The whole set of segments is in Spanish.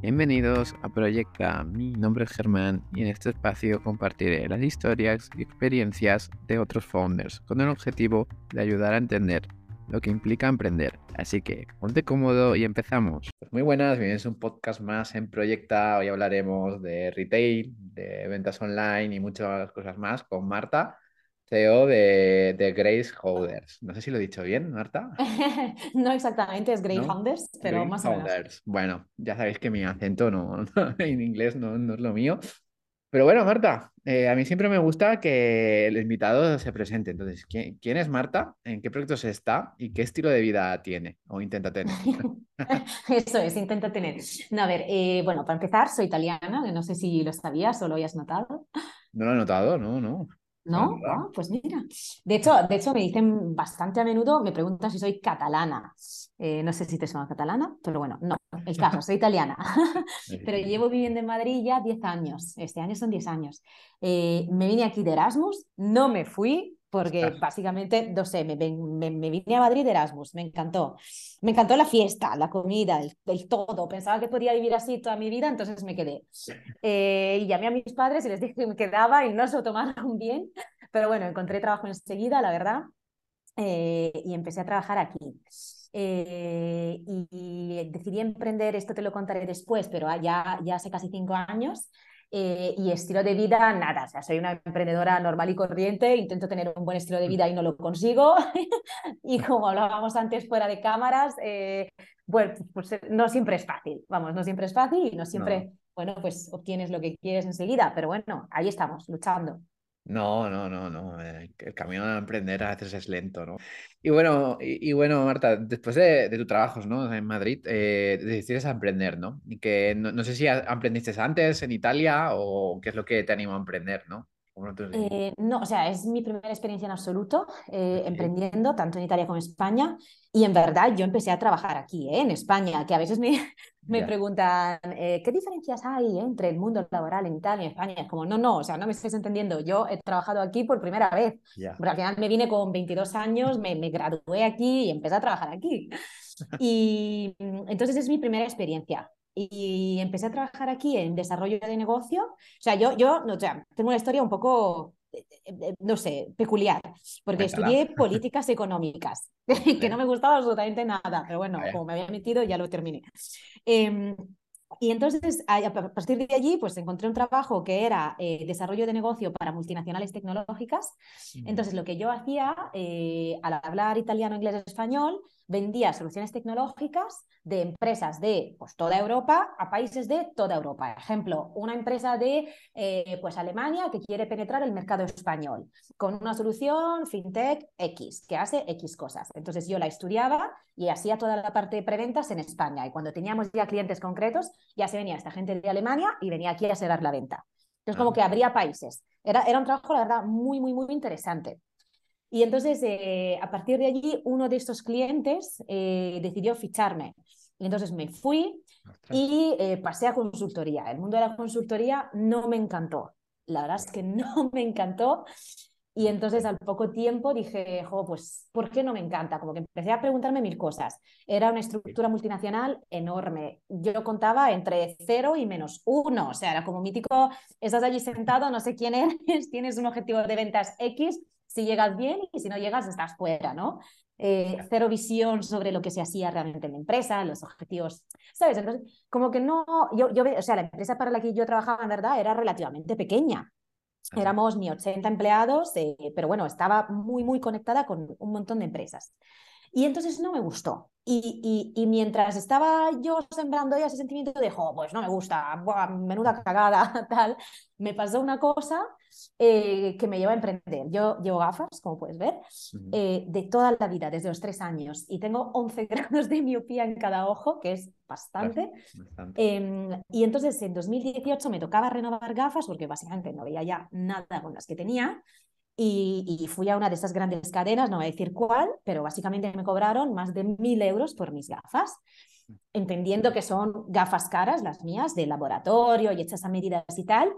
Bienvenidos a Proyecta. Mi nombre es Germán y en este espacio compartiré las historias y experiencias de otros founders con el objetivo de ayudar a entender lo que implica emprender. Así que ponte cómodo y empezamos. Pues muy buenas, bienvenidos a un podcast más en Proyecta. Hoy hablaremos de retail, de ventas online y muchas cosas más con Marta. CEO de, de Grace Holders. No sé si lo he dicho bien, Marta. no exactamente, es Grace Holders, pero más o menos. Bueno, ya sabéis que mi acento no, en inglés no, no, es lo mío. Pero bueno, Marta, eh, a mí siempre me gusta que el invitado se presente. Entonces, ¿quién, ¿quién, es Marta? ¿En qué proyectos está? ¿Y qué estilo de vida tiene o intenta tener? Eso es, intenta tener. No, a ver, eh, bueno, para empezar, soy italiana, no sé si lo sabías o lo hayas notado. No lo he notado, no, no. ¿No? Ah, pues mira. De hecho, de hecho, me dicen bastante a menudo, me preguntan si soy catalana. Eh, no sé si te suena catalana, pero bueno, no, el caso, soy italiana. pero llevo viviendo en Madrid ya 10 años. Este año son 10 años. Eh, me vine aquí de Erasmus, no me fui, porque básicamente, no sé, me, me, vine a Madrid de Erasmus, me encantó. Me encantó la fiesta, la comida, el, todo. Pensaba que podía vivir así toda mi vida, entonces me quedé. Eh, y llamé a mis padres y les dije que me quedaba y no se lo tomaron bien. Pero bueno, encontré trabajo enseguida, la verdad, eh, y empecé a trabajar aquí. Eh, y, decidí emprender, esto te lo contaré después, pero ya, ya hace casi cinco años. Eh, y estilo de vida, nada, o sea, soy una emprendedora normal y corriente, intento tener un buen estilo de vida y no lo consigo. y como hablábamos antes fuera de cámaras, eh, bueno, pues eh, no siempre es fácil, vamos, no siempre es fácil y no siempre, bueno, pues obtienes lo que quieres enseguida, pero bueno, ahí estamos, luchando. No, no, no, no. El camino a emprender a veces es lento, ¿no? Y bueno, y, bueno, Marta, después de, tus trabajos, ¿no? En Madrid, eh, decides a emprender, ¿no? Y que no, sé si emprendiste antes en Italia o qué es lo que te animó a emprender, ¿no? Eh, no, o sea, es mi primera experiencia en absoluto eh, emprendiendo, tanto en Italia como en España. Y en verdad yo empecé a trabajar aquí, ¿eh? en España, que a veces me, me preguntan, ¿qué diferencias hay entre el mundo laboral en Italia y España? Es como, no, no, o sea, no me estés entendiendo. Yo he trabajado aquí por primera vez. Al final me vine con 22 años, me, me gradué aquí y empecé a trabajar aquí. Y mm, entonces es mi primera experiencia y empecé a trabajar aquí en desarrollo de negocio. O sea, yo, yo no, o sea, tengo una historia un poco, eh, eh, eh, no sé, peculiar, porque estudié políticas económicas, que no me gustaba absolutamente nada, pero bueno, como me había metido, ya lo terminé. Em, y entonces, a partir de allí, pues encontré un trabajo que era desarrollo de negocio para multinacionales tecnológicas. Entonces, lo que yo hacía, al hablar italiano, inglés, español, vendía soluciones tecnológicas de empresas de pues, toda Europa a países de toda Europa. Ejemplo, una empresa de eh, pues, Alemania que quiere penetrar el mercado español con una solución fintech X que hace X cosas. Entonces yo la estudiaba y hacía toda la parte de preventas en España. Y cuando teníamos ya clientes concretos, ya se venía esta gente de Alemania y venía aquí a cerrar la venta. Entonces, como que abría países. Era, era un trabajo, la verdad, muy, muy, muy interesante. Y entonces, eh, a partir de allí, uno de estos clientes eh, decidió ficharme. Y entonces me fui y eh, pasé a consultoría. El mundo de la consultoría no me encantó. La verdad es que no me encantó. Y entonces al poco tiempo dije, jo, pues, ¿por qué no me encanta? Como que empecé a preguntarme mil cosas. Era una estructura multinacional enorme. Yo contaba entre cero y menos uno. O sea, era como mítico, estás allí sentado, no sé quién eres, tienes un objetivo de ventas X, si llegas bien y si no llegas estás fuera, ¿no? Eh, cero visión sobre lo que se hacía realmente en la empresa, los objetivos, ¿sabes? Entonces, como que no, yo, yo, o sea, la empresa para la que yo trabajaba en verdad era relativamente pequeña. Éramos ni 80 empleados, eh, pero bueno, estaba muy, muy conectada con un montón de empresas. Y entonces no me gustó. Y, y, mientras estaba yo sembrando ya ese sentimiento de, jo, pues no me gusta, menuda cagada, tal, me pasó una cosa eh, que me lleva a emprender. Yo llevo gafas, como puedes ver, eh, de toda la vida, desde los tres años, y tengo 11 grados de miopía en cada ojo, que es bastante. Em, y entonces en 2018 me tocaba renovar gafas porque básicamente no veía ya nada con las que tenía. Y, fui a una de esas grandes cadenas, no voy a decir cuál, pero básicamente me cobraron más de mil euros por mis gafas, entendiendo que son gafas caras, las mías, de laboratorio y hechas a medidas y tal,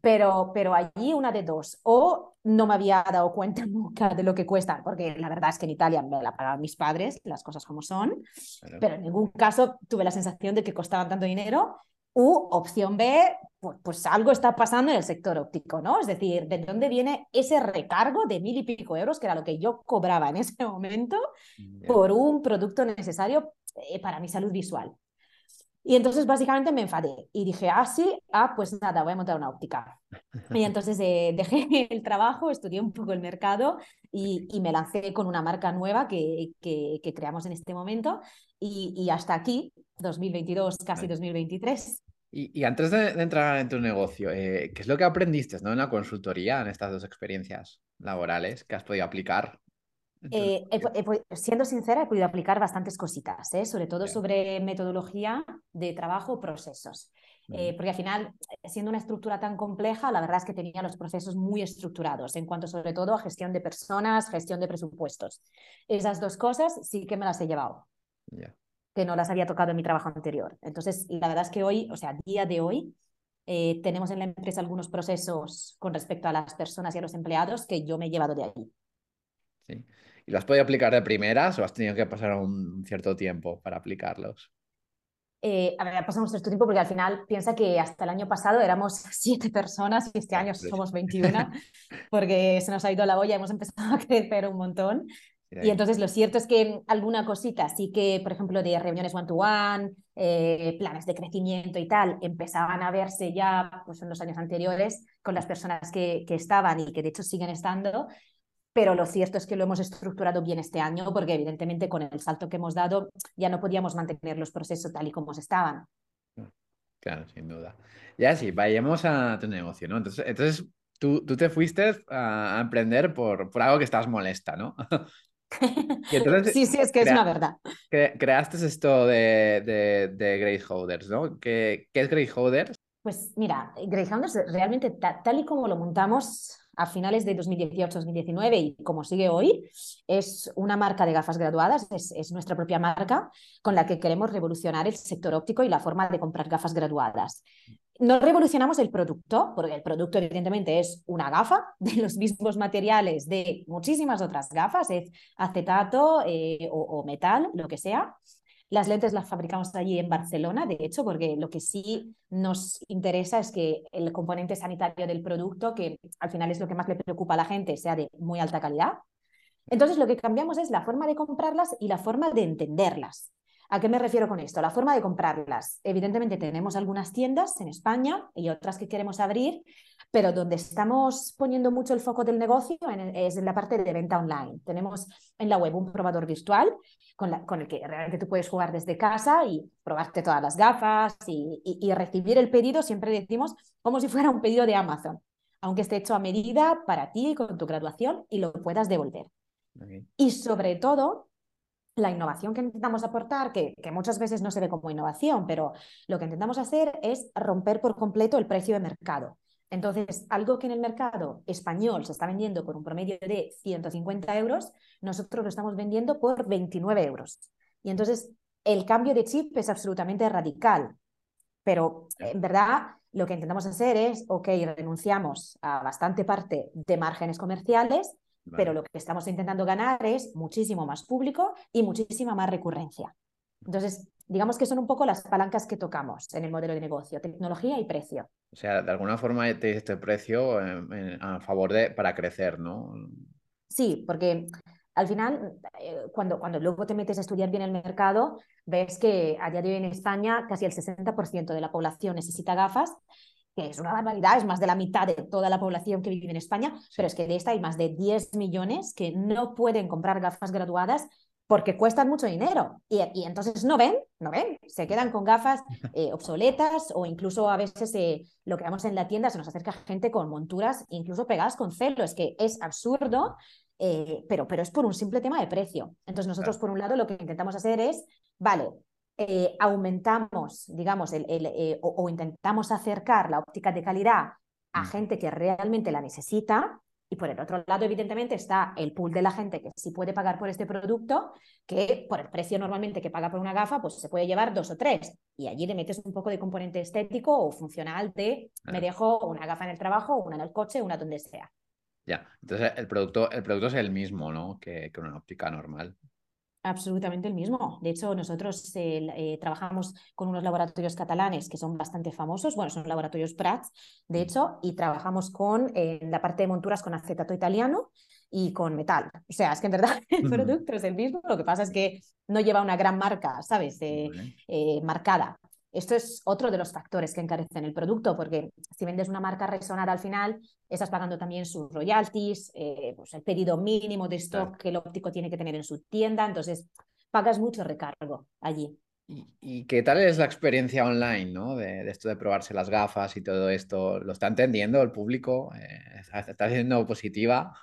pero, pero allí una de dos, o no me había dado cuenta nunca de lo que cuesta, porque la verdad es que en Italia me la pagaban mis padres, las cosas como son, pero en ningún caso tuve la sensación de que costaban tanto dinero, u opción B, pues, pues, algo está pasando en el sector óptico, ¿no? Es decir, ¿de dónde viene ese recargo de mil y pico euros, que era lo que yo cobraba en ese momento, por un producto necesario eh, para mi salud visual? Y entonces básicamente me enfadé y dije, ah, sí, ah, pues nada, voy a montar una óptica. Y entonces eh, dejé el trabajo, estudié un poco el mercado y, y me lancé con una marca nueva que, que, que creamos en este momento y, y, hasta aquí, 2022, casi 2023. Y, y antes de, de, entrar en tu negocio, eh, ¿qué es lo que aprendiste ¿no? en la consultoría, en estas dos experiencias laborales que has podido aplicar eh, he, siendo sincera, he podido aplicar bastantes cositas, ¿eh? sobre todo sobre metodología de trabajo, procesos. Eh, porque al final, siendo una estructura tan compleja, la verdad es que tenía los procesos muy estructurados en cuanto sobre todo a gestión de personas, gestión de presupuestos. Esas dos cosas sí que me las he llevado, que no las había tocado en mi trabajo anterior. Entonces, la verdad es que hoy, o sea, día de hoy, eh, tenemos en la empresa algunos procesos con respecto a las personas y a los empleados que yo me he llevado de ahí. Sí. ¿Y lo has podido aplicar de primeras o has tenido que pasar un cierto tiempo para aplicarlos? Eh, a ver, pasamos cierto tiempo porque al final piensa que hasta el año pasado éramos siete personas y este año somos 21 porque se nos ha ido la olla, hemos empezado a crecer un montón. Y entonces lo cierto es que alguna cosita, sí que, por ejemplo, de reuniones one-to-one, eh, planes de crecimiento y tal, empezaban a verse ya pues, en los años anteriores con las personas que, que estaban y que de hecho siguen estando, pero lo cierto es que lo hemos estructurado bien este año porque evidentemente con el salto que hemos dado ya no podíamos mantener los procesos tal y como estaban. Claro, sin duda. Ya sí, vayamos a tu negocio, ¿no? Entonces, entonces tú, tú te fuiste a, emprender por, por algo que estás molesta, ¿no? sí, sí, es que es una verdad. creaste esto de, de, de Greyhounders, ¿no? ¿Qué, ¿Qué es Greyhounders? Pues mira, Greyhounders realmente tal y como lo montamos a finales de 2018-2019 y como sigue hoy, es una marca de gafas graduadas, es, nuestra propia marca con la que queremos revolucionar el sector óptico y la forma de comprar gafas graduadas. No revolucionamos el producto, porque el producto evidentemente es una gafa de los mismos materiales de muchísimas otras gafas, es acetato eh, o metal, lo que sea. Las lentes las fabricamos allí en Barcelona, de hecho, porque lo que sí nos interesa es que el componente sanitario del producto, que al final es lo que más le preocupa a la gente, sea de muy alta calidad. Entonces, lo que cambiamos es la forma de comprarlas y la forma de entenderlas. ¿A qué me refiero con esto? La forma de comprarlas. Evidentemente tenemos algunas tiendas en España y otras que queremos abrir, pero donde estamos poniendo mucho el foco del negocio es en la parte de venta online. Tenemos en la web un probador virtual con, el que realmente tú puedes jugar desde casa y probarte todas las gafas y, recibir el pedido, siempre decimos, como si fuera un pedido de Amazon, aunque esté hecho a medida para ti con tu graduación y lo puedas devolver. Y sobre todo, la innovación que intentamos aportar, que, muchas veces no se ve como innovación, pero lo que intentamos hacer es romper por completo el precio de mercado. Entonces, algo que en el mercado español se está vendiendo por un promedio de 150 euros, nosotros lo estamos vendiendo por 29 euros. Y entonces, el cambio de chip es absolutamente radical. Pero en verdad, lo que intentamos hacer es, ok, renunciamos a bastante parte de márgenes comerciales pero lo que estamos intentando ganar es muchísimo más público y muchísima más recurrencia. Entonces, digamos que son un poco las palancas que tocamos en el modelo de negocio, tecnología y precio. O sea, de alguna forma te este precio a favor de para crecer, ¿no? Sí, porque al final, eh, cuando, cuando luego te metes a estudiar bien el mercado, ves que a día de hoy en España casi el 60% de la población necesita gafas que es una barbaridad, es más de la mitad de toda la población que vive en España, pero es que de esta hay más de 10 millones que no pueden comprar gafas graduadas porque cuestan mucho dinero. Y, y entonces no ven, no ven, se quedan con gafas eh, obsoletas o incluso a veces eh, lo que vemos en la tienda se nos acerca gente con monturas incluso pegadas con celo, es que es absurdo, eh, pero, pero es por un simple tema de precio. Entonces nosotros por un lado lo que intentamos hacer es, vale, eh, aumentamos, digamos, el, eh, o, intentamos acercar la óptica de calidad a gente que realmente la necesita, Y por el otro lado, evidentemente, está el pool de la gente que sí puede pagar por este producto, que por el precio normalmente que paga por una gafa, pues se puede llevar dos o tres. Y allí le metes un poco de componente estético o funcional de me dejo una gafa en el trabajo, una en el coche, una donde sea. Ya, entonces el producto, el producto es el mismo, ¿no? Que, que una óptica normal. Absolutamente el mismo. De hecho, nosotros eh, eh, trabajamos con unos laboratorios catalanes que son bastante famosos, bueno, son laboratorios Prats, de hecho, y trabajamos con en la parte de monturas con acetato italiano y con metal. O sea, es que en verdad el producto es el mismo, lo que pasa es que no lleva una gran marca, ¿sabes? Eh, marcada. Esto es otro de los factores que encarecen el producto, porque si vendes una marca Resonar al final, estás pagando también sus royalties, eh, pues el pedido mínimo de stock que el óptico tiene que tener en su tienda, entonces pagas mucho recargo allí. ¿Y, qué tal es la experiencia online, ¿no? De, esto de probarse las gafas y todo esto? ¿Lo está entendiendo el público? Eh, ¿Está siendo positiva?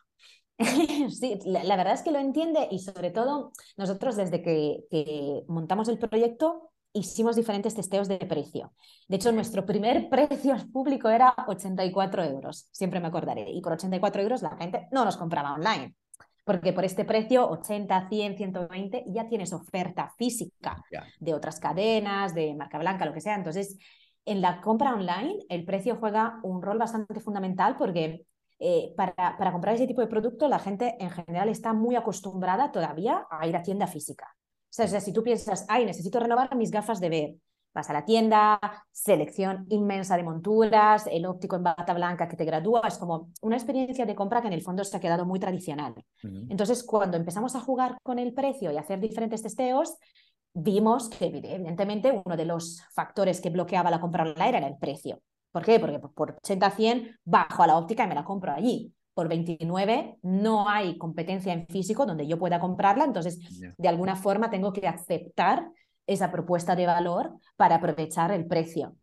Sí, la, verdad es que lo entiende y sobre todo nosotros desde que montamos el proyecto hicimos diferentes testeos de precio. De hecho, nuestro primer precio al público era 84 euros, siempre me acordaré. Y por 84 euros la gente no nos compraba online, porque por este precio, 80, 100, 120, ya tienes oferta física de otras cadenas, de marca blanca, lo que sea. Entonces, en la compra online, el precio juega un rol bastante fundamental porque eh, para, para comprar ese tipo de producto, la gente en general está muy acostumbrada todavía a ir a tienda física. O sea, si tú piensas, ay, necesito renovar mis gafas de ver, vas a la tienda, selección inmensa de monturas, el óptico en bata blanca que te gradúa, es como una experiencia de compra que en el fondo se ha quedado muy tradicional. Entonces, cuando empezamos a jugar con el precio y hacer diferentes testeos, vimos que evidentemente uno de los factores que bloqueaba la compra online era el precio. ¿Por qué? Porque por 80 a 100 bajo a la óptica y me la compro allí por 29 no hay competencia en físico donde yo pueda comprarla, entonces de alguna forma tengo que aceptar esa propuesta de valor para aprovechar el precio.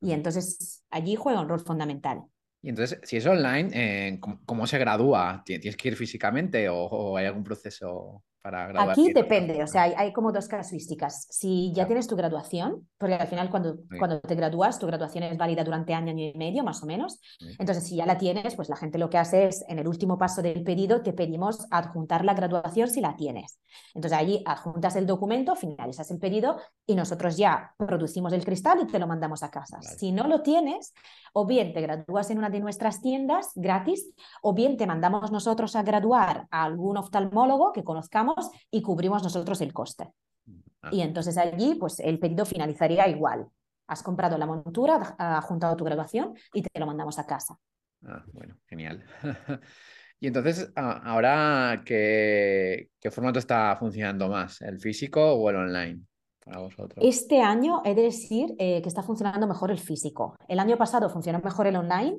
Y entonces allí juega un rol fundamental. Y entonces, si es online, eh, ¿cómo, se gradúa? ¿Tienes que ir físicamente o hay algún proceso? Aquí depende, o sea, hay, como dos casuísticas. Si ya tienes tu graduación, porque al final cuando, cuando te gradúas, tu graduación es válida durante año, año y medio, más o menos. Entonces, si ya la tienes, pues la gente lo que hace es, en el último paso del pedido, te pedimos adjuntar la graduación si la tienes. Entonces, allí adjuntas el documento, finalizas el pedido y nosotros ya producimos el cristal y te lo mandamos a casa. Si no lo tienes, o bien te gradúas en una de nuestras tiendas gratis, o bien te mandamos nosotros a graduar a algún oftalmólogo que conozcamos y cubrimos nosotros el coste. Ah. Y entonces allí, pues el pedido finalizaría igual. Has comprado la montura, has juntado tu graduación y te lo mandamos a casa. Ah, bueno, genial. y entonces, ahora, ¿qué, ¿qué formato está funcionando más? ¿El físico o el online? Este año he de decir eh, que está funcionando mejor el físico. El año pasado funcionó mejor el online.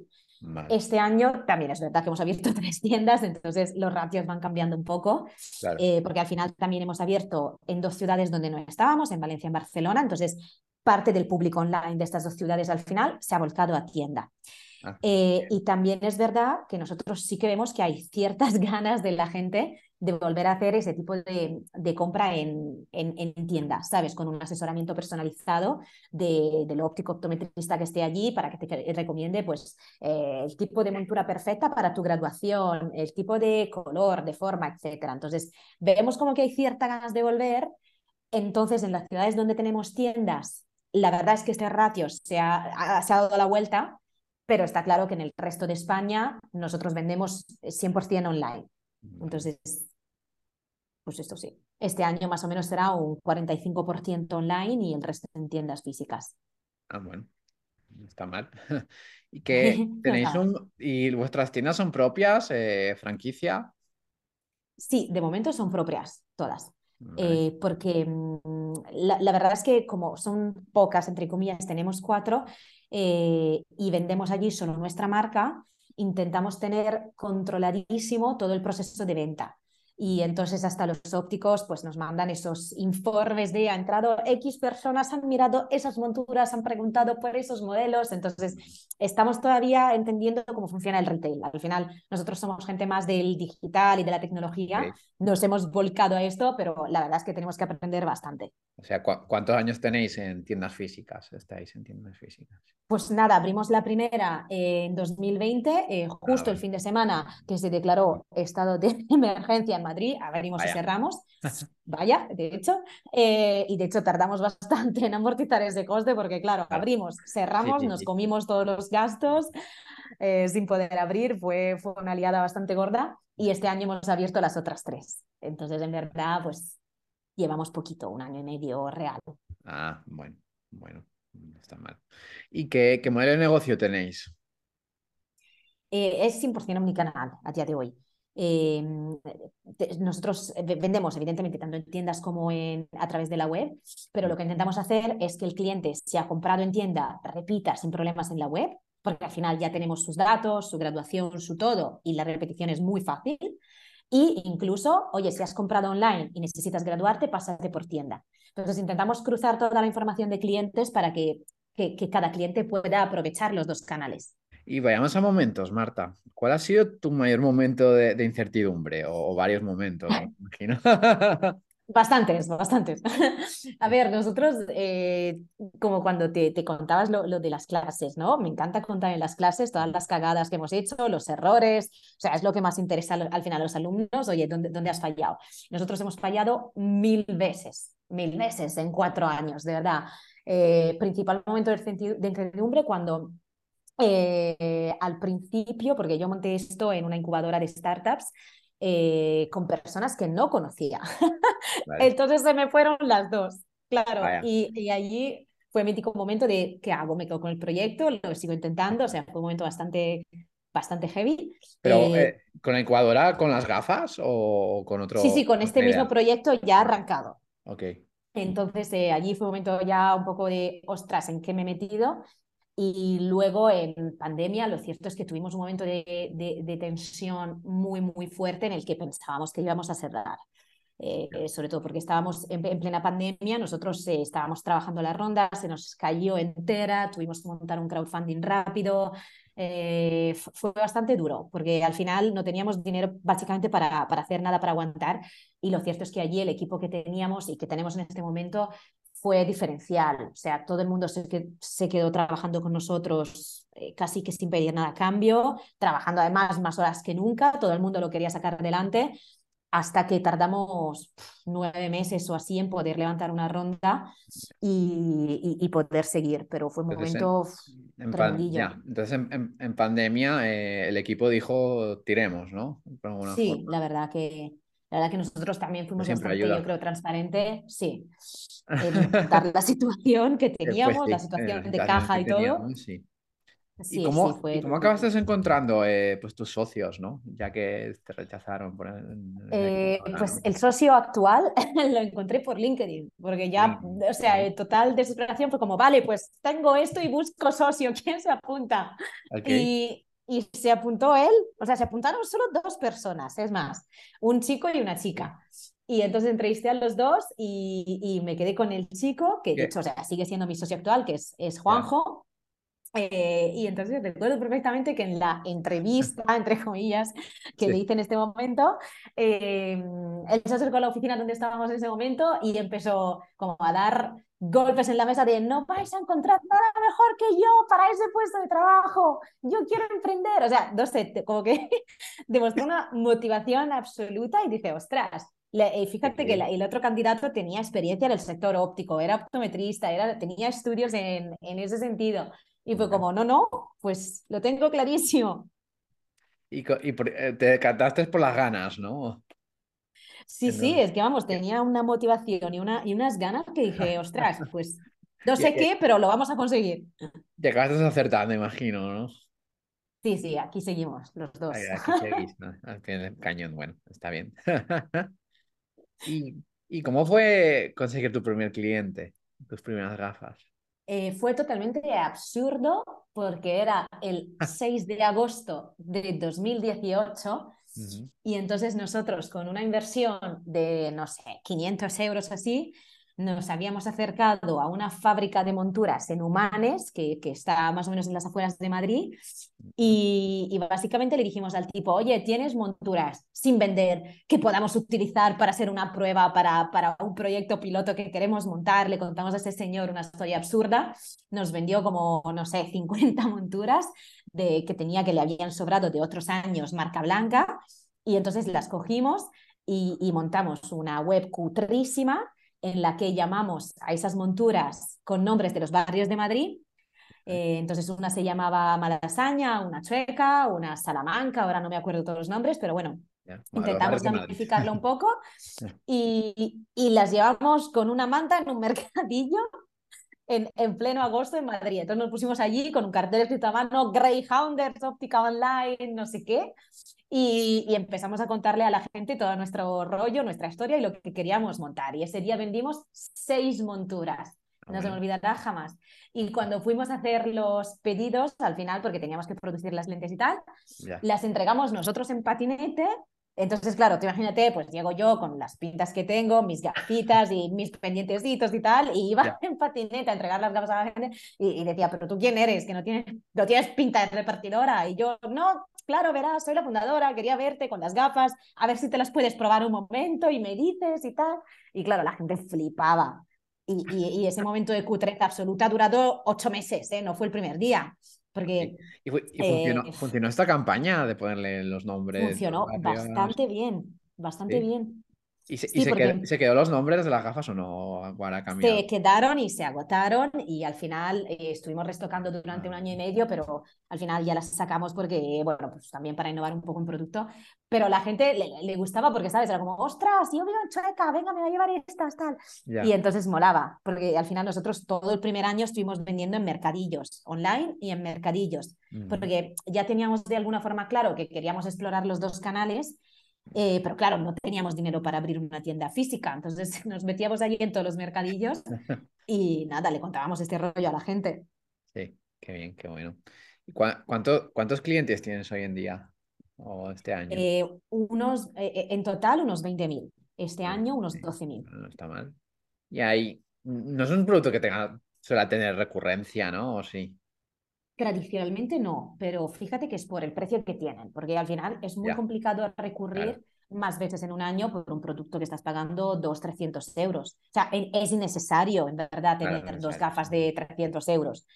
Este año también es verdad que hemos abierto tres tiendas, entonces los ratios van cambiando un poco, eh, porque al final también hemos abierto en dos ciudades donde no estábamos, en Valencia y en Barcelona, entonces parte del público online de estas dos ciudades al final se ha volcado a tienda. Ah, eh, y también es verdad que nosotros sí que vemos que hay ciertas ganas de la gente de volver a hacer ese tipo de, compra en, en, tiendas, ¿sabes? Con un asesoramiento personalizado de, del óptico optometrista que esté allí para que te recomiende pues, eh, el tipo de montura perfecta para tu graduación, el tipo de color, de forma, etc. Entonces, vemos como que hay ciertas ganas de volver. Entonces, en las ciudades donde tenemos tiendas, la verdad es que este ratio se ha, se ha dado la vuelta, pero está claro que en el resto de España nosotros vendemos 100% online. Entonces, pues esto sí. Este año más o menos será un 45% online y el resto en tiendas físicas. Ah, bueno, no está mal. ¿Y que tenéis un y vuestras tiendas son propias, eh, franquicia? Sí, de momento son propias, todas. Eh, porque mm, la, verdad es que como son pocas, entre comillas, tenemos cuatro eh, y vendemos allí solo nuestra marca, intentamos tener controladísimo todo el proceso de venta. Y entonces hasta los ópticos pues nos mandan esos informes de ha entrado X personas, han mirado esas monturas, han preguntado por esos modelos, entonces estamos todavía entendiendo cómo funciona el retail. Al final nosotros somos gente más del digital y de la tecnología, nos hemos volcado a esto, pero la verdad es que tenemos que aprender bastante. O sea, ¿cuántos años tenéis en tiendas físicas? ¿Estáis en tiendas físicas? Pues nada, abrimos la primera en 2020, eh, justo el fin de semana que se declaró estado de emergencia en Madrid, abrimos y cerramos. Vaya, de hecho, eh, y de hecho tardamos bastante en amortizar ese coste porque, claro, abrimos, cerramos, nos comimos todos los gastos eh, sin poder abrir, fue, fue una aliada bastante gorda y este año hemos abierto las otras tres. Entonces, en verdad, pues llevamos poquito, un año y medio real. Ah, bueno, bueno, no está mal. ¿Y qué, qué modelo de negocio tenéis? Eh, es 100% omnicanal a día de hoy. Eh, nosotros vendemos, evidentemente, tanto en tiendas como en, a través de la web, pero lo que intentamos hacer es que el cliente, si ha comprado en tienda, repita sin problemas en la web, porque al final ya tenemos sus datos, su graduación, su todo, y la repetición es muy fácil. Y incluso, oye, si has comprado online y necesitas graduarte, pásate por tienda. Entonces intentamos cruzar toda la información de clientes para que, cada cliente pueda aprovechar los dos canales. Y vayamos a momentos, Marta. ¿Cuál ha sido tu mayor momento de, incertidumbre? O, varios momentos, imagino. Bastantes, bastantes. A ver, nosotros, eh, como cuando te, te contabas lo, lo, de las clases, ¿no? Me encanta contar en las clases todas las cagadas que hemos hecho, los errores, o sea, es lo que más interesa al, final a los alumnos, oye, ¿dónde, ¿dónde has fallado? Nosotros hemos fallado mil veces, mil veces en cuatro años, de verdad. Eh, principal momento de incertidumbre cuando eh, al principio, porque yo monté esto en una incubadora de startups, eh, con personas que no conocía. Entonces se me fueron las dos, claro. Y, allí fue mi mítico momento de ¿qué hago? Me quedo con el proyecto, lo sigo intentando, o sea, fue un momento bastante, bastante heavy. Pero, eh, eh, ¿con la incubadora, con las gafas o con otro? Sí, sí, con este mismo proyecto ya arrancado. Ok. Entonces allí fue un momento ya un poco de, ostras, ¿en qué me he metido? Y luego en pandemia, lo cierto es que tuvimos un momento de, tensión muy, muy fuerte en el que pensábamos que íbamos a cerrar. Eh, sobre todo porque estábamos en, plena pandemia, nosotros eh, estábamos trabajando la ronda, se nos cayó entera, tuvimos que montar un crowdfunding rápido, eh, fue bastante duro, porque al final no teníamos dinero básicamente para, para hacer nada para aguantar, y lo cierto es que allí el equipo que teníamos y que tenemos en este momento fue diferencial. O sea, todo el mundo se, se quedó trabajando con nosotros eh, casi que sin pedir nada a cambio, trabajando además más horas que nunca, todo el mundo lo quería sacar adelante, hasta que tardamos nueve meses o así en poder levantar una ronda y, poder seguir, pero fue un momento en, Entonces, en, pandemia eh, el equipo dijo, tiremos, ¿no? Sí, la verdad que la verdad que nosotros también fuimos bastante, yo creo, transparente, sí, en contar la situación que pues teníamos, la situación de caja y todo. ¿Y cómo, acabaste encontrando eh, pues, tus socios, ¿no? Ya que te rechazaron por eh, Pues el socio actual lo encontré por LinkedIn, porque ya, o sea, en total desesperación fue como, vale, pues tengo esto y busco socio, ¿quién se apunta? Y, y se apuntó él, o sea, se apuntaron solo dos personas, es más, un chico y una chica. Y entonces entrevisté a los dos y, y me quedé con el chico, que de hecho o sea, sigue siendo mi socio actual, que es, es Juanjo. Eh, y entonces recuerdo perfectamente que en la entrevista, entre comillas, que le hice en este momento, eh, él se acercó a la oficina donde estábamos en ese momento y empezó como a dar golpes en la mesa de no vais a encontrar nada mejor que yo para ese puesto de trabajo, yo quiero emprender. O sea, no sé, como que demostró una motivación absoluta y dije, ostras, eh, fíjate que el otro candidato tenía experiencia en el sector óptico, era optometrista, era, tenía estudios en, en ese sentido. Y fue como, no, no, pues lo tengo clarísimo. Y, y eh, te cantaste por las ganas, ¿no? Sí, sí, es que vamos, tenía una motivación y, una, y unas ganas que dije, ostras, pues no sé qué, pero lo vamos a conseguir. Te acabas acertando, imagino, ¿no? Sí, sí, aquí seguimos los dos. aquí seguís, ¿no? Al pie del cañón, bueno, está bien. ¿Y, ¿Y cómo fue conseguir tu primer cliente, tus primeras gafas? Eh, fue totalmente absurdo porque era el 6 de agosto de 2018 Y entonces nosotros con una inversión de, no sé, 500 euros así, nos habíamos acercado a una fábrica de monturas en Humanes, que, que está más o menos en las afueras de Madrid, y, y, básicamente le dijimos al tipo, oye, ¿tienes monturas sin vender que podamos utilizar para hacer una prueba para, para un proyecto piloto que queremos montar? Le contamos a ese señor una historia absurda, nos vendió como, no sé, 50 monturas de, que tenía que le habían sobrado de otros años marca blanca, y entonces las cogimos y, y montamos una web cutrísima en la que llamamos a esas monturas con nombres de los barrios de Madrid. Eh, entonces una se llamaba Malasaña, una Chueca, una Salamanca, ahora no me acuerdo todos los nombres, pero bueno, intentamos simplificarlo un poco. Y, y, las llevamos con una manta en un mercadillo en, en, pleno agosto en Madrid. Entonces nos pusimos allí con un cartel escrito a mano, Greyhounders, óptica online, no sé qué, y, empezamos a contarle a la gente todo nuestro rollo, nuestra historia y lo que queríamos montar. Y ese día vendimos seis monturas. Ah, no se me olvidará jamás. Y cuando fuimos a hacer los pedidos, al final, porque teníamos que producir las lentes y tal, las entregamos nosotros en patinete entonces, claro, te imagínate, pues llego yo con las pintas que tengo, mis gafitas y mis pendientecitos y tal, y iba en patineta a entregar las gafas a la gente y, decía, pero tú quién eres, que no tienes, no tienes pinta de repartidora. Y yo, no, claro, verás, soy la fundadora, quería verte con las gafas, a ver si te las puedes probar un momento y me dices y tal. Y claro, la gente flipaba. Y, y, ese momento de cutreza absoluta durado ocho meses, ¿eh? no fue el primer día. Porque, y, funcionó, eh, funcionó, esta campaña de ponerle los nombres. Funcionó bastante bien, bastante bien. ¿Y, se, se, quedó, los nombres de las gafas o no? Se quedaron y se agotaron y al final eh, estuvimos restocando durante un año y medio, pero al final ya las sacamos porque, bueno, pues también para innovar un poco un producto, pero la gente le, gustaba porque, ¿sabes? Era como, ostras, yo vivo en Chueca, venga, me voy a llevar estas, tal. Y entonces molaba, porque al final nosotros todo el primer año estuvimos vendiendo en mercadillos, online y en mercadillos, porque ya teníamos de alguna forma claro que queríamos explorar los dos canales eh, pero claro, no teníamos dinero para abrir una tienda física, entonces nos metíamos allí en todos los mercadillos y nada, le contábamos este rollo a la gente. Sí, qué bien, qué bueno. cuánto, ¿Cuántos clientes tienes hoy en día o este año? Eh, unos, eh, en total unos 20.000. Este año unos 12.000. No está mal. Y ahí, no es un producto que tenga, suele tener recurrencia, ¿no? ¿O sí? Tradicionalmente no, pero fíjate que es por el precio que tienen, porque al final es muy complicado recurrir más veces en un año por un producto que estás pagando 2, 300 euros. O sea, es innecesario, en verdad, tener dos gafas de 300 euros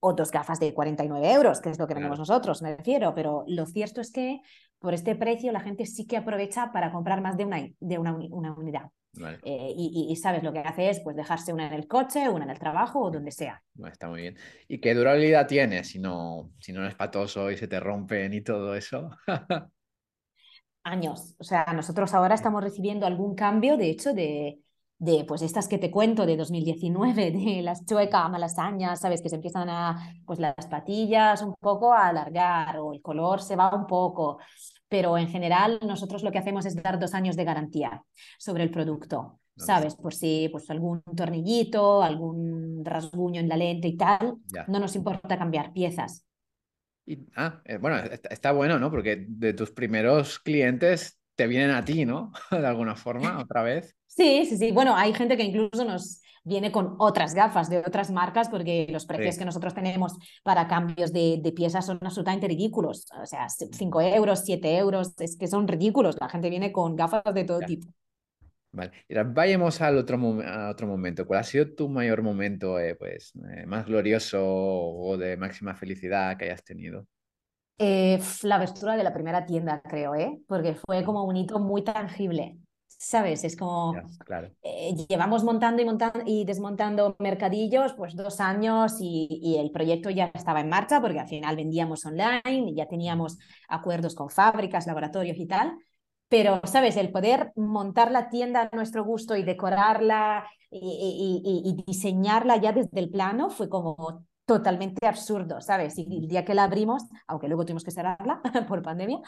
o dos gafas de 49 euros, que es lo que tenemos nosotros, me refiero, pero lo cierto es que por este precio la gente sí que aprovecha para comprar más de una, de una, una unidad. Eh, y, sabes, lo que hace es pues dejarse una en el coche, una en el trabajo o donde sea. está muy bien. ¿Y qué durabilidad tiene si no, si no es patoso y se te rompen y todo eso? Años. O sea, nosotros ahora estamos recibiendo algún cambio, de hecho, de, de pues estas que te cuento de 2019, de las chuecas, malasañas, sabes, que se empiezan a, pues las patillas un poco a alargar o el color se va un poco pero en general nosotros lo que hacemos es dar dos años de garantía sobre el producto, ¿sabes? Por si pues, algún tornillito, algún rasguño en la lente y tal, no nos importa cambiar piezas. Y, ah, eh, bueno, está, bueno, ¿no? Porque de tus primeros clientes te vienen a ti, ¿no? De alguna forma, otra vez. Sí, sí, sí. Bueno, hay gente que incluso nos, viene con otras gafas de otras marcas porque los precios que nosotros tenemos para cambios de, piezas son absolutamente ridículos. O sea, 5 euros, 7 euros, es que son ridículos. La gente viene con gafas de todo tipo. Vale, vayamos al otro, otro momento. ¿Cuál ha sido tu mayor momento eh, pues, eh, más glorioso o de máxima felicidad que hayas tenido? Eh, la abertura de la primera tienda, creo, ¿eh? porque fue como un hito muy tangible. ¿sabes? Es como, eh, llevamos montando y, montando y desmontando mercadillos pues dos años y, el proyecto ya estaba en marcha porque al final vendíamos online y ya teníamos acuerdos con fábricas, laboratorios y tal. Pero, ¿sabes? El poder montar la tienda a nuestro gusto y decorarla y, y diseñarla ya desde el plano fue como totalmente absurdo, ¿sabes? Y el día que la abrimos, aunque luego tuvimos que cerrarla por pandemia,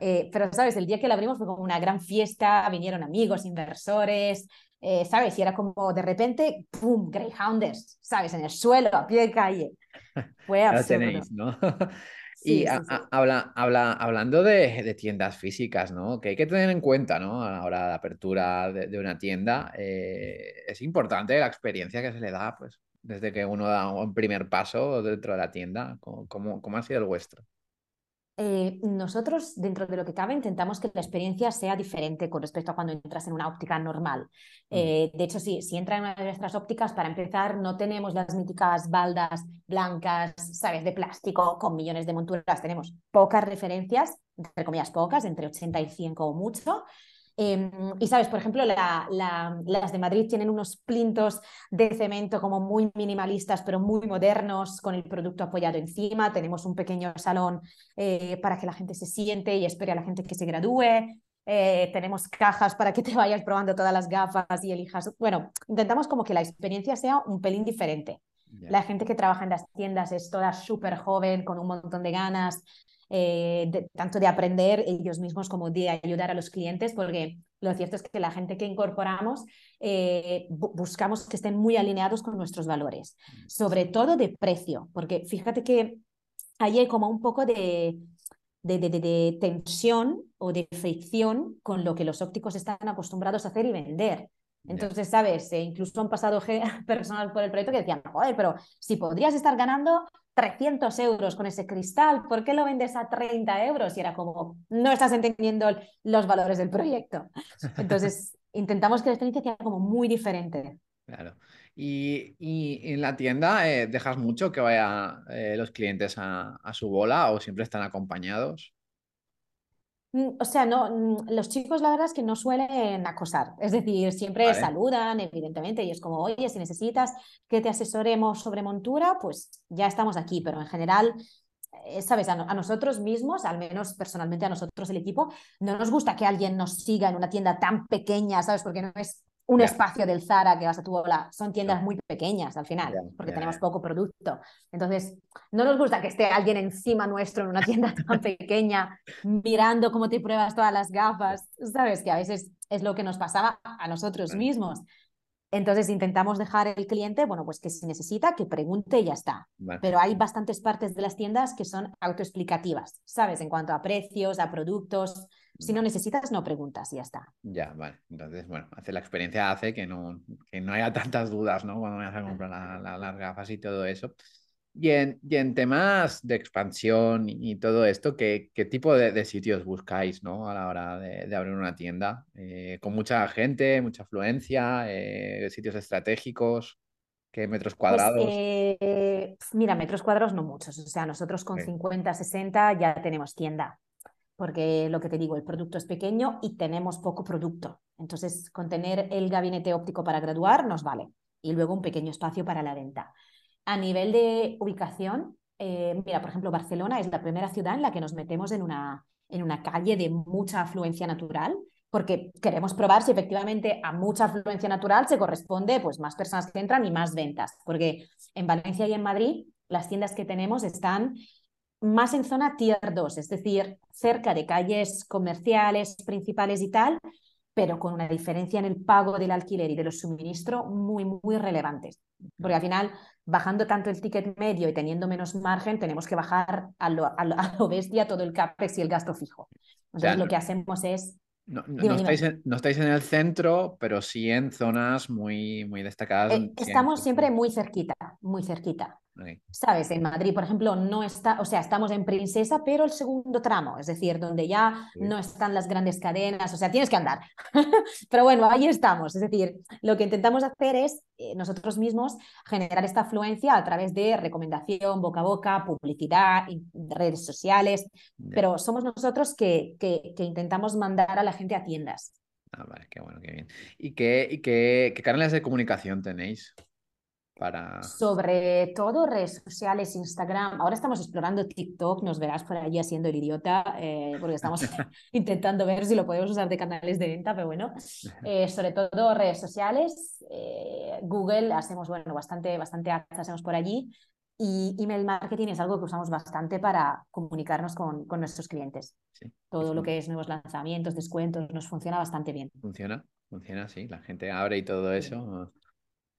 eh, pero, ¿sabes? El día que la abrimos fue como una gran fiesta, vinieron amigos, inversores, eh, ¿sabes? Y era como de repente, ¡pum! Greyhounders, ¿sabes? En el suelo, a pie de calle. Fue absurdo. tenéis, ¿no? y habla, habla, hablando de, tiendas físicas, ¿no? Que hay que tener en cuenta, ¿no? A la hora de apertura de, una tienda, eh, es importante la experiencia que se le da, pues, desde que uno da un primer paso dentro de la tienda. ¿Cómo, cómo ha sido el vuestro? Eh, nosotros, dentro de lo que cabe, intentamos que la experiencia sea diferente con respecto a cuando entras en una óptica normal. Mm. Eh, de hecho, si, si entra en una de nuestras ópticas, para empezar, no tenemos las míticas baldas blancas, ¿sabes?, de plástico con millones de monturas. Tenemos pocas referencias, entre comillas pocas, entre 80 y 100 como mucho. Em, y sabes, por ejemplo, las de Madrid tienen unos plintos de cemento como muy minimalistas, pero muy modernos, con el producto apoyado encima. Tenemos un pequeño salón eh, para que la gente se siente y espere a la gente que se gradúe. Eh, tenemos cajas para que te vayas probando todas las gafas y elijas. Bueno, intentamos como que la experiencia sea un pelín diferente. La gente que trabaja en las tiendas es toda súper joven, con un montón de ganas, eh, tanto de aprender ellos mismos como de ayudar a los clientes, porque lo cierto es que la gente que incorporamos eh, buscamos que estén muy alineados con nuestros valores, mm. sobre todo de precio, porque fíjate que ahí hay como un poco de, de, de, de, tensión o de fricción con lo que los ópticos están acostumbrados a hacer y vender. Entonces, ¿sabes? E incluso han pasado personas por el proyecto que decían, joder, pero si podrías estar ganando 300 euros con ese cristal, ¿por qué lo vendes a 30 euros? Y era como, no estás entendiendo los valores del proyecto. Entonces, intentamos que la experiencia sea como muy diferente. Claro. ¿Y, en la tienda eh, dejas mucho que vayan eh, los clientes a, su bola o siempre están acompañados? Mm, o sea, no, mm, los chicos la verdad es que no suelen acosar, es decir, siempre saludan, evidentemente, y es como, oye, si necesitas que te asesoremos sobre montura, pues ya estamos aquí, pero en general, eh, sabes, a, a, nosotros mismos, al menos personalmente a nosotros el equipo, no nos gusta que alguien nos siga en una tienda tan pequeña, ¿sabes? Porque no es un espacio del Zara que vas a tu bola. Son tiendas muy pequeñas al final, porque tenemos poco producto. Entonces, no nos gusta que esté alguien encima nuestro en una tienda tan pequeña, mirando cómo te pruebas todas las gafas. Sabes que a veces es lo que nos pasaba a nosotros mismos. Entonces intentamos dejar el cliente, bueno, pues que si necesita, que pregunte y ya está. Pero hay bastantes partes de las tiendas que son autoexplicativas, ¿sabes? En cuanto a precios, a productos. Si no necesitas, no preguntas y ya está. Ya, vale. Entonces, bueno, hace la experiencia hace que no, que no haya tantas dudas, ¿no? Cuando vayas a comprar las gafas y todo eso. Y en, y en, temas de expansión y, todo esto, ¿qué, qué tipo de, sitios buscáis ¿no? a la hora de, abrir una tienda? Eh, ¿Con mucha gente, mucha afluencia, eh, sitios estratégicos? ¿Qué metros pues, cuadrados? Eh, mira, metros cuadrados no muchos. O sea, nosotros con 50, 60 ya tenemos tienda. Porque lo que te digo, el producto es pequeño y tenemos poco producto. Entonces, con tener el gabinete óptico para graduar nos vale. Y luego un pequeño espacio para la venta. A nivel de ubicación, eh, mira, por ejemplo, Barcelona es la primera ciudad en la que nos metemos en una, en una calle de mucha afluencia natural, porque queremos probar si efectivamente a mucha afluencia natural se corresponde pues, más personas que entran y más ventas, porque en Valencia y en Madrid las tiendas que tenemos están más en zona tier 2, es decir, cerca de calles comerciales principales y tal, pero con una diferencia en el pago del alquiler y de los suministros muy, muy relevantes. Porque al final bajando tanto el ticket medio y teniendo menos margen, tenemos que bajar a lo, a bestia todo el CAPEX y el gasto fijo. Entonces, lo que hacemos es no, estáis en, no, estáis en, el centro, pero sí en zonas muy, muy destacadas. Eh, estamos siempre muy cerquita, muy cerquita. ¿Sabes? En Madrid, por ejemplo, no está, o sea, estamos en Princesa, pero el segundo tramo, es decir, donde ya no están las grandes cadenas, o sea, tienes que andar. pero bueno, ahí estamos. Es decir, lo que intentamos hacer es eh, nosotros mismos generar esta afluencia a través de recomendación, boca a boca, publicidad, redes sociales, pero somos nosotros que, que, que intentamos mandar a la gente a tiendas. Ah, vale, qué bueno, qué bien. ¿Y qué, y qué, qué canales de comunicación tenéis? Sobre todo redes sociales, Instagram. Ahora estamos explorando TikTok, nos verás por allí haciendo el idiota, eh, porque estamos intentando ver si lo podemos usar de canales de venta, pero bueno. Eh, sobre todo redes sociales, eh, Google, hacemos, bueno, bastante, bastante hacemos por allí. Y email marketing es algo que usamos bastante para comunicarnos con, con nuestros clientes. Todo lo que es nuevos lanzamientos, descuentos, nos funciona bastante bien. Funciona, funciona, sí. La gente abre y todo eso.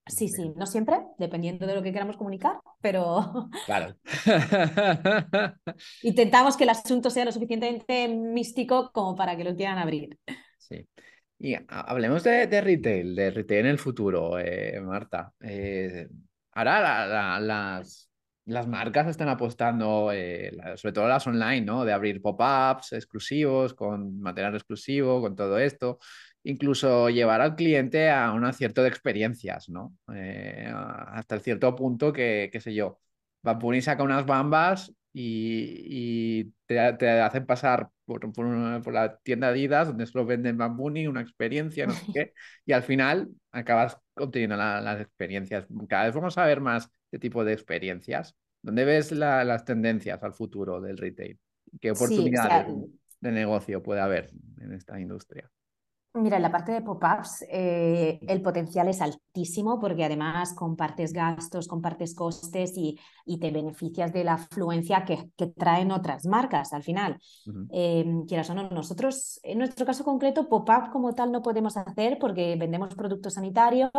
Sí, sí, no siempre, dependiendo de lo que queramos comunicar, pero Claro. intentamos que el asunto sea lo suficientemente místico como para que lo quieran abrir. Sí. Y ha- hablemos de, de retail, de retail en el futuro, eh, Marta. Eh, ahora la- la- las, las marcas están apostando, eh, sobre todo las online, ¿no? De abrir pop-ups exclusivos, con material exclusivo, con todo esto. Incluso llevar al cliente a un acierto de experiencias, ¿no? Eh, hasta el cierto punto que, qué sé yo, Bad Bunny saca unas bambas y, y te, te hacen pasar por, por, una- por la tienda Adidas, donde solo venden Bad Bunny, una experiencia, no sé qué, y al final acabas obteniendo la- las experiencias. Cada vez vamos a ver más este tipo de experiencias. ¿Dónde ves la- las tendencias al futuro del retail? ¿Qué Sí, o sea, oportunidades de negocio puede haber en esta industria? Mira, en la parte de pop-ups eh, el potencial es altísimo porque además compartes gastos, compartes costes y, y te beneficias de la afluencia que, que traen otras marcas al final. Eh, quieras o no, nosotros, en nuestro caso concreto, pop-up como tal no podemos hacer porque vendemos producto sanitario,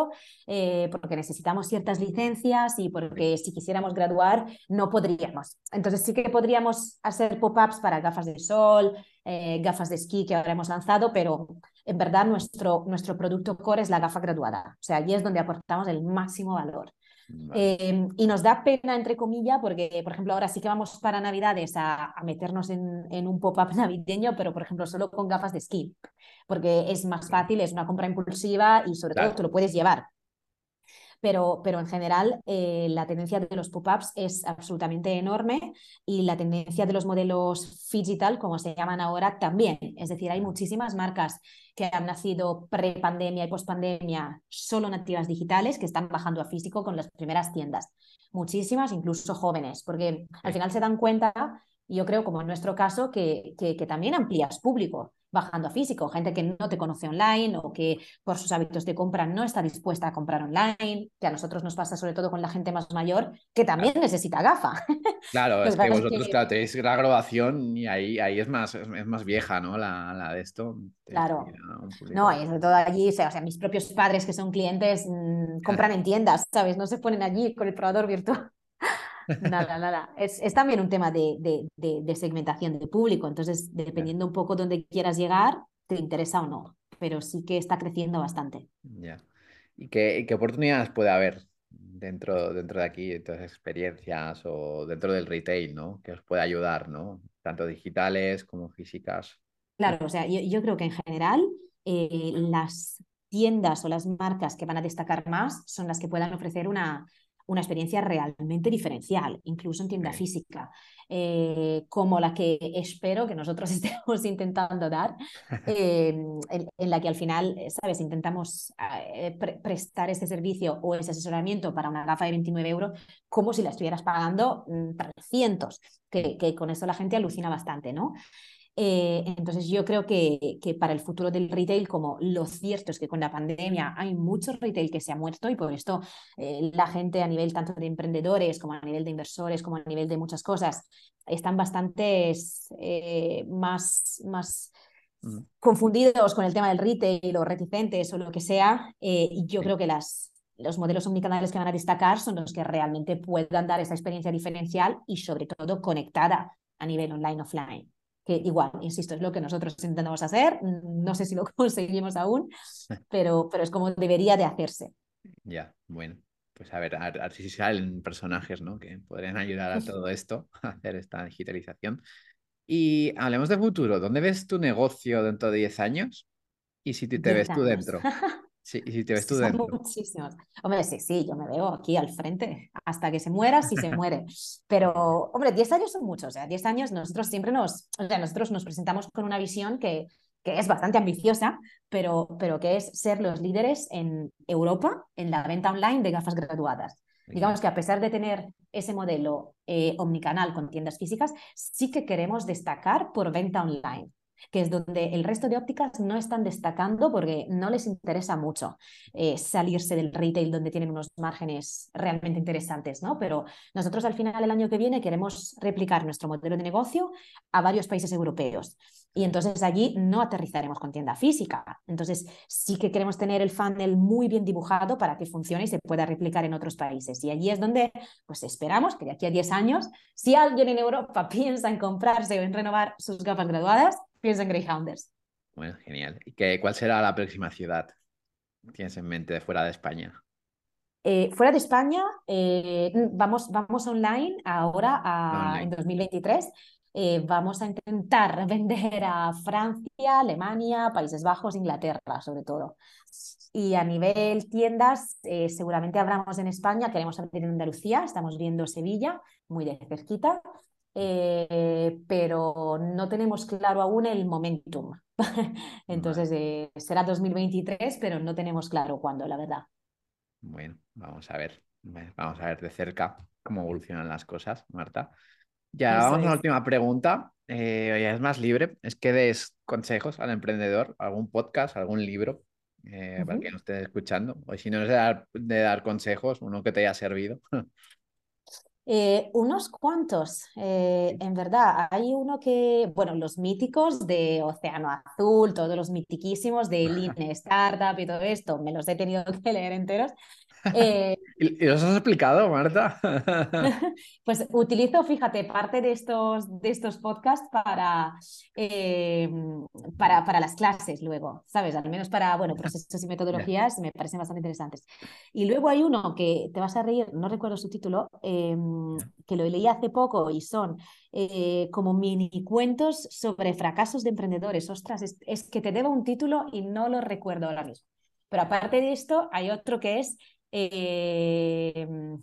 eh, porque necesitamos ciertas licencias y porque si quisiéramos graduar no podríamos. Entonces sí que podríamos hacer pop-ups para gafas de sol, eh, gafas de esquí que ahora hemos lanzado, pero en verdad nuestro, nuestro producto core es la gafa graduada. O sea, allí es donde aportamos el máximo valor. Vale. Eh, y nos da pena, entre comillas, porque, por ejemplo, ahora sí que vamos para Navidades a, a meternos en, en un pop-up navideño, pero, por ejemplo, solo con gafas de esquí, porque es más fácil, es una compra impulsiva y sobre Claro. todo te lo puedes llevar. Pero, pero en general eh, la tendencia de los pop-ups es absolutamente enorme y la tendencia de los modelos digital, como se llaman ahora, también. Es decir, hay muchísimas marcas que han nacido pre-pandemia y post-pandemia solo nativas digitales que están bajando a físico con las primeras tiendas. Muchísimas, incluso jóvenes, porque al final se dan cuenta, y yo creo, como en nuestro caso, que, que, que también amplías público bajando a físico, gente que no te conoce online o que por sus hábitos de compra no está dispuesta a comprar online, que a nosotros nos pasa sobre todo con la gente más mayor, que también necesita gafa. Claro, es que vosotros, que- claro, tenéis la graduación y ahí, ahí es más, es, es más vieja, ¿no? La, la de esto. Claro. No, y sobre todo allí, o sea, o sea, mis propios padres que son clientes mm, compran en tiendas, ¿sabes? No se ponen allí con el probador virtual. Nada, nada. Es, es también un tema de, de- de- de segmentación de público, entonces dependiendo un poco dónde quieras llegar, te interesa o no, pero sí que está creciendo bastante. Ya. ¿Y qué, qué oportunidades puede haber dentro, dentro de aquí, de las experiencias o dentro del retail, ¿no? Que os puede ayudar, ¿no? Tanto digitales como físicas. Claro, o sea, yo, yo creo que en general eh, las tiendas o las marcas que van a destacar más son las que puedan ofrecer una, una experiencia realmente diferencial, incluso en tienda Sí. física, eh, como la que espero que nosotros estemos intentando dar, eh, en, en la que al final, eh, ¿sabes? Intentamos eh, pre- prestar ese servicio o ese asesoramiento para una gafa de 29 euros como si la estuvieras pagando mm, 300, que, que con eso la gente alucina bastante, ¿no? Eh, entonces yo creo que, que para el futuro del retail, como lo cierto es que con la pandemia hay mucho retail que se ha muerto y por esto eh, la gente a nivel tanto de emprendedores como a nivel de inversores, como a nivel de muchas cosas, están bastante eh, más, más Mm. confundidos con el tema del retail o reticentes o lo que sea. eh, y yo Sí. creo que las, los modelos omnicanales que van a destacar son los que realmente puedan dar esa experiencia diferencial y sobre todo conectada a nivel online-offline. Que igual, insisto, es lo que nosotros intentamos hacer. mm, No sé si lo conseguimos aún, pero, pero es como debería de hacerse. Ya, bueno. Pues a ver, a, a si salen personajes, ¿no? Que podrían ayudar a todo esto, a hacer esta digitalización. Y hablemos de futuro. ¿Dónde ves tu negocio dentro de 10 años? Y si te, te ves 10 tú dentro. Sí, y si te ves tú dentro. muchísimos. Hombre, sí, sí, yo me veo aquí al frente hasta que se muera, si se muere. Pero, hombre, 10 años son muchos. O sea, 10 años nosotros siempre nos, o sea, nosotros nos presentamos con una visión que, que es bastante ambiciosa, pero, pero que es ser los líderes en Europa en la venta online de gafas graduadas. Digamos que a pesar de tener ese modelo eh, omnicanal con tiendas físicas, sí que queremos destacar por venta online. Que es donde el resto de ópticas no están destacando porque no les interesa mucho eh, salirse del retail donde tienen unos márgenes realmente interesantes, ¿no? Pero nosotros al final del año que viene queremos replicar nuestro modelo de negocio a varios países europeos. Y entonces allí no aterrizaremos con tienda física. Entonces sí que queremos tener el funnel muy bien dibujado para que funcione y se pueda replicar en otros países. Y allí es donde pues esperamos que de aquí a 10 años, si alguien en Europa piensa en comprarse o en renovar sus gafas graduadas, piensa en Greyhounders. Bueno, genial. ¿Y qué, cuál será la próxima ciudad? ¿Tienes en mente de fuera de España? Eh, fuera de España, eh, vamos, vamos online ahora en 2023 eh, vamos a intentar vender a Francia, Alemania, Países Bajos, Inglaterra, sobre todo. Y a nivel tiendas, eh, seguramente abramos en España, queremos abrir en Andalucía, estamos viendo Sevilla, muy de cerquita, eh, pero no tenemos claro aún el momentum. Entonces, será 2023, pero no tenemos claro cuándo, la verdad. Bueno, vamos a ver, vamos a ver de cerca cómo evolucionan las cosas, Marta. Ya vamos a la última pregunta. Eh, ya es más libre. Es que des consejos al emprendedor, algún podcast, algún libro eh, para que no esté escuchando. O si no es de dar, consejos, uno que te haya servido. Eh, unos cuantos, en verdad. Hay uno que, bueno, los míticos de Océano Azul, todos los mitiquísimos de Lean Startup y todo esto, me los he tenido que leer enteros. Eh, ¿Y, los has explicado, Marta? pues utilizo, fíjate, parte de estos, de estos podcasts para, em, para, para, las clases luego, ¿sabes? Al menos para, bueno, procesos y metodologías me parecen bastante interesantes. Y luego hay uno que te vas a reír, no recuerdo su título, em, que lo leí hace poco y son eh, como mini cuentos sobre fracasos de emprendedores. Ostras, es, es que te debo un título y no lo recuerdo ahora mismo. Pero aparte de esto, hay otro que es Em,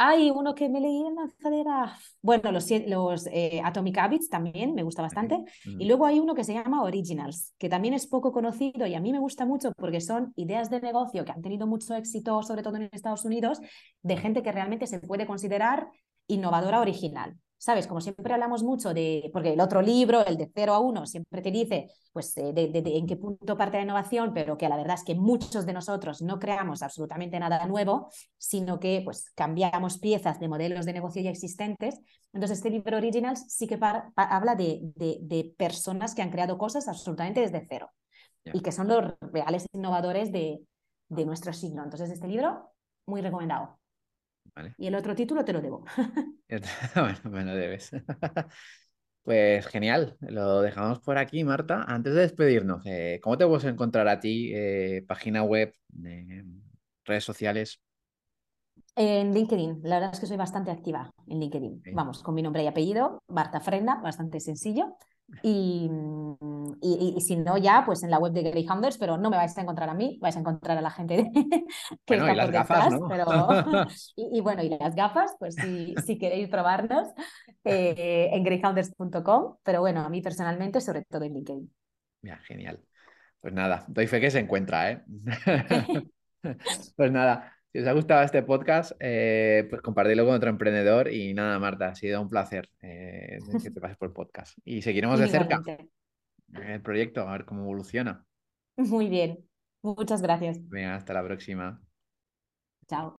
hay uno que me leí en lanzadera. Bueno, los, los eh, Atomic Habits también me gusta bastante. Y luego hay uno que se llama Originals, que también es poco conocido y a mí me gusta mucho porque son ideas de negocio que han tenido mucho éxito, sobre todo en Estados Unidos, de gente que realmente se puede considerar innovadora original. ¿Sabes? Como siempre hablamos mucho de, porque el otro libro, el de 0 a 1, siempre te dice, pues, de, en qué punto parte la innovación, pero que la verdad es que muchos de nosotros no creamos absolutamente nada nuevo, sino que, pues, cambiamos piezas de modelos de negocio ya existentes. Entonces, este libro Originals sí que habla de, personas que han creado cosas absolutamente desde cero y que son los reales innovadores de, de nuestro siglo. Entonces, este libro, muy recomendado. Y el otro título te lo debo. bueno, me lo debes. Pues genial, lo dejamos por aquí, Marta. Antes de despedirnos, eh, ¿cómo te puedes encontrar a ti? Eh, página web, redes sociales. En LinkedIn, la verdad es que soy bastante activa en LinkedIn. Vamos, con mi nombre y apellido, Marta Frenda, bastante sencillo. Y, y, si no, ya, pues en la web de Greyhounders, pero no me vais a encontrar a mí, vais a encontrar a la gente que está y las gafas, ¿no? pero... y, bueno, y las gafas, pues si, si queréis probarnos eh, en greyhounders.com, pero bueno, a mí personalmente, sobre todo en LinkedIn. Ya, genial. Pues nada, doy fe que se encuentra, ¿eh? pues nada, si os ha gustado este podcast, eh, pues compartirlo con otro emprendedor. Y nada, Marta, ha sido un placer eh, que te pases por el podcast. Y seguiremos de cerca el proyecto, a ver cómo evoluciona. Muy bien. Muchas gracias. Venga, hasta la próxima. Chao.